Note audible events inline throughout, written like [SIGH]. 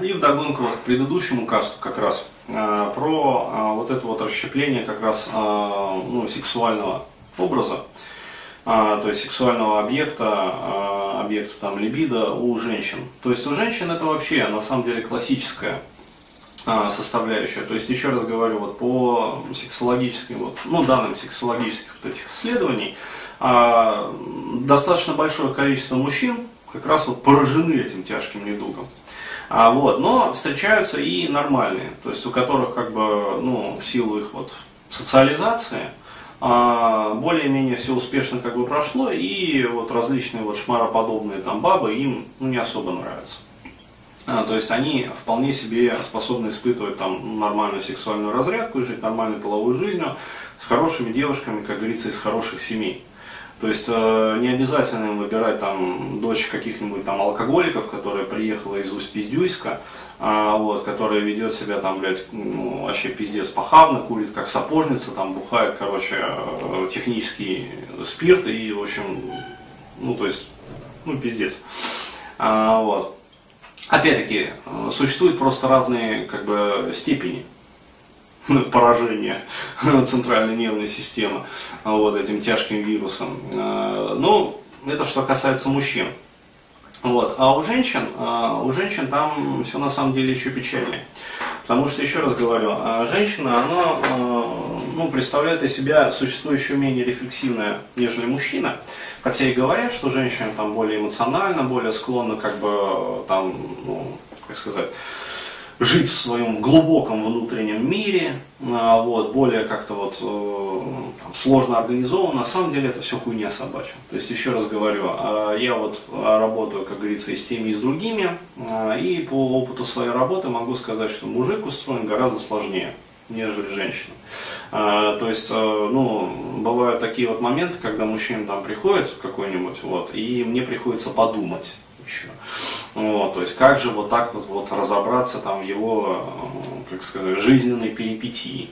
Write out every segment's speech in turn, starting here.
И вдогонку вот к предыдущему касту как раз э, про э, вот это вот расщепление как раз э, ну, сексуального образа, то есть сексуального объекта, объекта там либидо у женщин. То есть у женщин это вообще на самом деле классическая составляющая. То есть еще раз говорю, вот по сексологическим, вот, ну данным сексологических вот этих исследований, достаточно большое количество мужчин как раз вот поражены этим тяжким недугом. А, вот, но встречаются и нормальные, то есть у которых как бы, ну, в силу их вот социализации, а, более-менее все успешно как бы прошло, и вот различные вот шмароподобные там бабы им ну, не особо нравятся. А, то есть они вполне себе способны испытывать там нормальную сексуальную разрядку и жить нормальной половой жизнью с хорошими девушками, как говорится, из хороших семей. То есть э, не обязательно им выбирать там дочь каких-нибудь там алкоголиков, которая приехала из Усть-Пиздюйска, а, вот, которая ведет себя там, блядь, ну, вообще пиздец похабно, курит как сапожница, там бухает, короче, э, технический спирт и, в общем, ну, то есть, ну, пиздец. А, вот. Опять-таки, э, существуют просто разные, как бы, степени [LAUGHS] поражение [LAUGHS] центральной нервной системы вот, этим тяжким вирусом. Э, ну, это что касается мужчин. Вот. А у женщин, э, у женщин там все на самом деле еще печальнее. Потому что, еще раз говорю, женщина, она ну, представляет из себя существующую менее рефлексивная, нежели мужчина. Хотя и говорят, что женщина там более эмоциональна, более склонна, как бы, там, ну, как сказать, жить в своем глубоком внутреннем мире, а, вот, более как-то вот э, там, сложно организован, на самом деле это все хуйня собачья. То есть, еще раз говорю, а, я вот работаю, как говорится, и с теми, и с другими, а, и по опыту своей работы могу сказать, что мужик устроен гораздо сложнее, нежели женщина. То есть, э, ну, бывают такие вот моменты, когда мужчина там приходит какой-нибудь, вот, и мне приходится подумать еще. Вот, то есть как же вот так вот, вот разобраться там в его, э, как сказать, жизненной перипетии.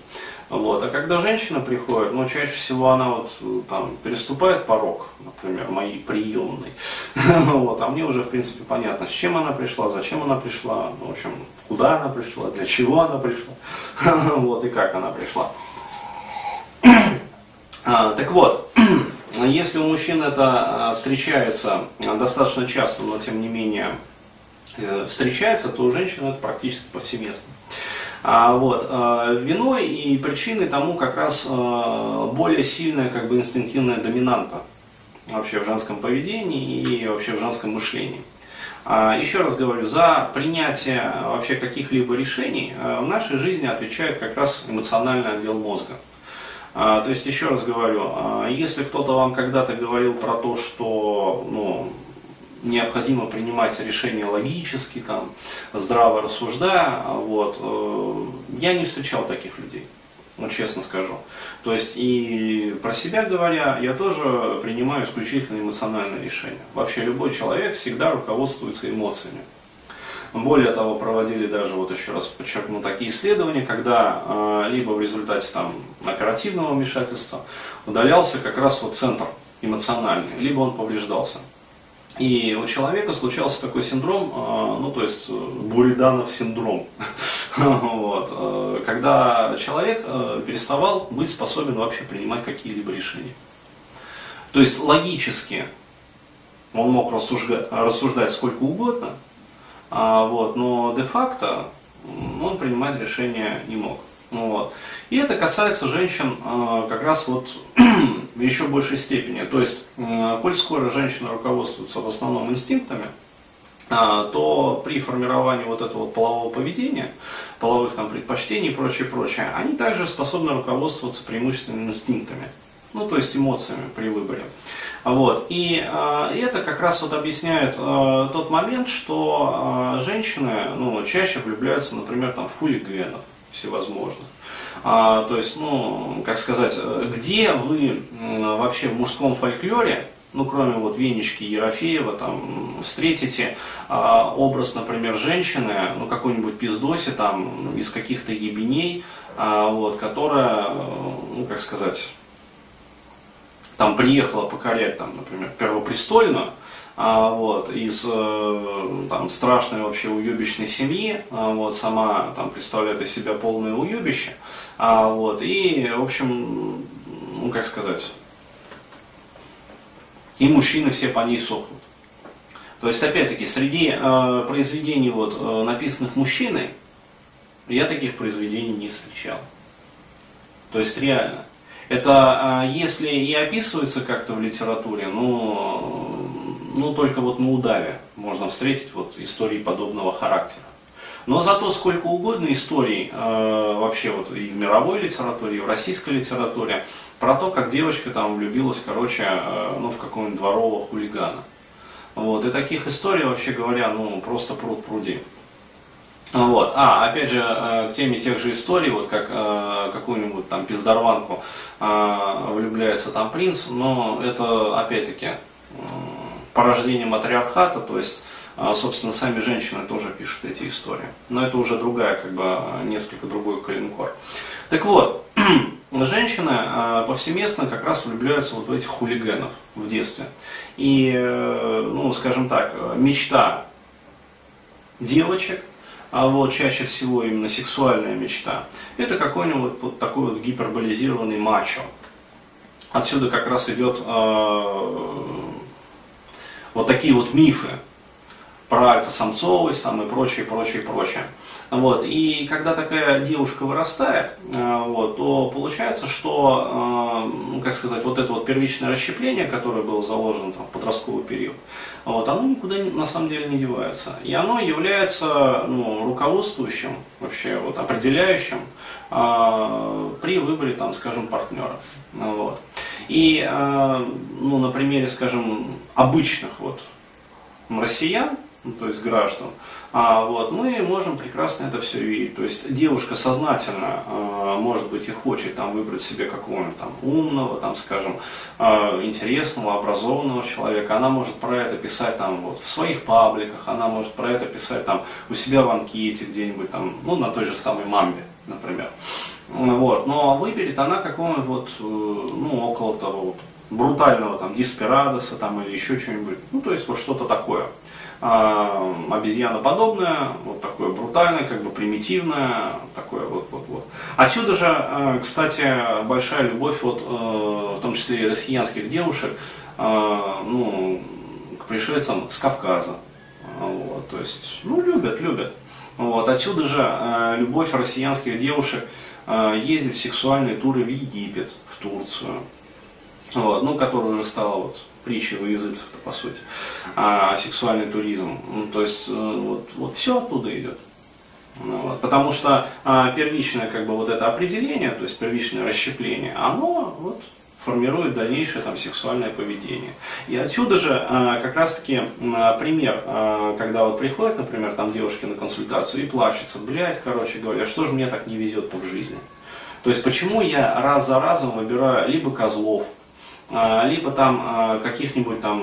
Вот. А когда женщина приходит, ну, чаще всего она вот э, там переступает порог, например, моей приемной. [LAUGHS] вот. А мне уже, в принципе, понятно, с чем она пришла, зачем она пришла, ну, в общем, куда она пришла, для чего она пришла, [LAUGHS] вот, и как она пришла. а, так вот, [CLEARS THROAT] если у мужчин это а, встречается достаточно часто, но тем не менее Э, встречается, то у женщин это практически повсеместно. А, вот, а, виной и причиной тому как раз а, более сильная как бы инстинктивная доминанта вообще в женском поведении и вообще в женском мышлении. А, еще раз говорю, за принятие вообще каких-либо решений в нашей жизни отвечает как раз эмоциональный отдел мозга. А, то есть, еще раз говорю, если кто-то вам когда-то говорил про то, что ну, необходимо принимать решения логически, там, здраво рассуждая. Вот. Э, я не встречал таких людей, ну, честно скажу. То есть и про себя говоря, я тоже принимаю исключительно эмоциональные решения. Вообще любой человек всегда руководствуется эмоциями. Более того, проводили даже, вот еще раз подчеркну, такие исследования, когда э, либо в результате там, оперативного вмешательства удалялся как раз вот центр эмоциональный, либо он повреждался. И у человека случался такой синдром, а, ну то есть э, Буриданов синдром, [LAUGHS] вот, э, когда человек э, переставал быть способен вообще принимать какие-либо решения. То есть логически он мог рассуждать, рассуждать сколько угодно, а, вот, но де-факто он принимать решения не мог. Вот. И это касается женщин э, как раз вот [CLEARS THROAT] в еще большей степени. То есть, коль скоро женщины руководствуются в основном инстинктами, э, то при формировании вот этого полового поведения, половых там предпочтений и прочее, прочее, они также способны руководствоваться преимущественно инстинктами. Ну, то есть эмоциями при выборе. Вот. И э, это как раз вот объясняет тот момент, что э, женщины ну, чаще влюбляются, например, там, в хулиганов всевозможных. А, то есть, ну, как сказать, где вы вообще в мужском фольклоре, ну, кроме вот Венечки Ерофеева, там, встретите а, образ, например, женщины, ну, какой-нибудь пиздоси, там, из каких-то ебеней, а, вот, которая, ну, как сказать, там приехала покорять, там, например, Первопрестольную, а, вот, из э, там, страшной вообще уебищной семьи, а, вот, сама там представляет из себя полное уебище, а, вот, и, в общем, ну, как сказать, и мужчины все по ней сохнут. То есть, опять-таки, среди э, произведений, вот, э, написанных мужчиной, я таких произведений не встречал. То есть, реально. Это э, если и описывается как-то в литературе, ну, ну, только вот на удаве можно встретить вот истории подобного характера. Но зато сколько угодно историй э, вообще вот и в мировой литературе, и в российской литературе про то, как девочка там влюбилась, короче, э, ну, в какого-нибудь дворового хулигана. Вот, и таких историй, вообще говоря, ну, просто пруд пруди. Вот. А, опять же, э, к теме тех же историй, вот как э, какую-нибудь там пиздорванку э, влюбляется там принц, но это, опять-таки, порождение матриархата, то есть, а, собственно, сами женщины тоже пишут эти истории. Но это уже другая, как бы, несколько другой коленкор. Так вот, [CLEARS THROAT] женщины а, повсеместно как раз влюбляются вот в этих хулиганов в детстве. И, э, ну, скажем так, мечта девочек, а вот чаще всего именно сексуальная мечта, это какой-нибудь вот такой вот гиперболизированный мачо. Отсюда как раз идет э, вот такие вот мифы про альфа-самцовость там, и прочее, прочее, прочее. Вот. И когда такая девушка вырастает, э, вот, то получается, что, э, ну, как сказать, вот это вот первичное расщепление, которое было заложено там, в подростковый период, вот, оно никуда не, на самом деле не девается. И оно является ну, руководствующим, вообще вот, определяющим э, при выборе, там, скажем, партнера. Вот. И, э, ну, на примере, скажем, обычных вот россиян, ну, то есть граждан, а, вот, мы можем прекрасно это все видеть. То есть девушка сознательно, а, может быть, и хочет там, выбрать себе какого-нибудь там умного, там, скажем, а, интересного, образованного человека. Она может про это писать там, вот, в своих пабликах, она может про это писать там, у себя в анкете где-нибудь, там, ну, на той же самой мамбе, например. Вот. Но выберет она какого-нибудь вот, э, ну, около того вот, брутального там диспирадоса там или еще что-нибудь. Ну, то есть вот что-то такое. А, обезьяноподобное, вот такое брутальное, как бы примитивное, такое вот, вот, вот. Отсюда же, э, кстати, большая любовь, вот, э, в том числе и россиянских девушек, ну, к пришельцам с Кавказа. Вот, то есть, ну, любят, любят. Вот, отсюда же любовь россиянских девушек ездить в сексуальные туры в Египет, в Турцию, вот, ну, которая уже стала вот притчей во языцах, по сути, а, сексуальный туризм. Ну, то есть э, вот, вот все оттуда идет. Ну, вот, потому что а, первичное как бы вот это определение, то есть первичное расщепление, оно вот формирует дальнейшее там, сексуальное поведение. И отсюда же э, как раз-таки э, пример, э, когда вот приходит, например, там девушки на консультацию и плачется, блядь, короче говоря, что же мне так не везет в жизни? То есть почему я раз за разом выбираю либо козлов, либо там каких-нибудь там,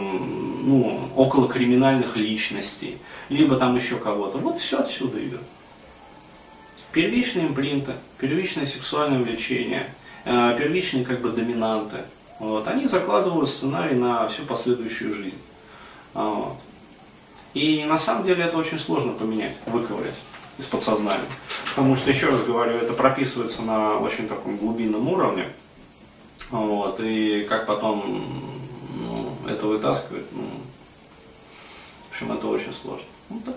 ну, около криминальных личностей, либо там еще кого-то. Вот все отсюда идет. Первичные импринты, первичное сексуальное влечение – Э, первичные как бы доминанты. Вот, они закладывают сценарий на всю последующую жизнь. А, вот. И на самом деле это очень сложно поменять, выковырять из подсознания. Потому что, еще раз говорю, это прописывается на очень таком глубинном уровне. Вот, и как потом ну, это вытаскивать, ну, в общем, это очень сложно. Ну, так.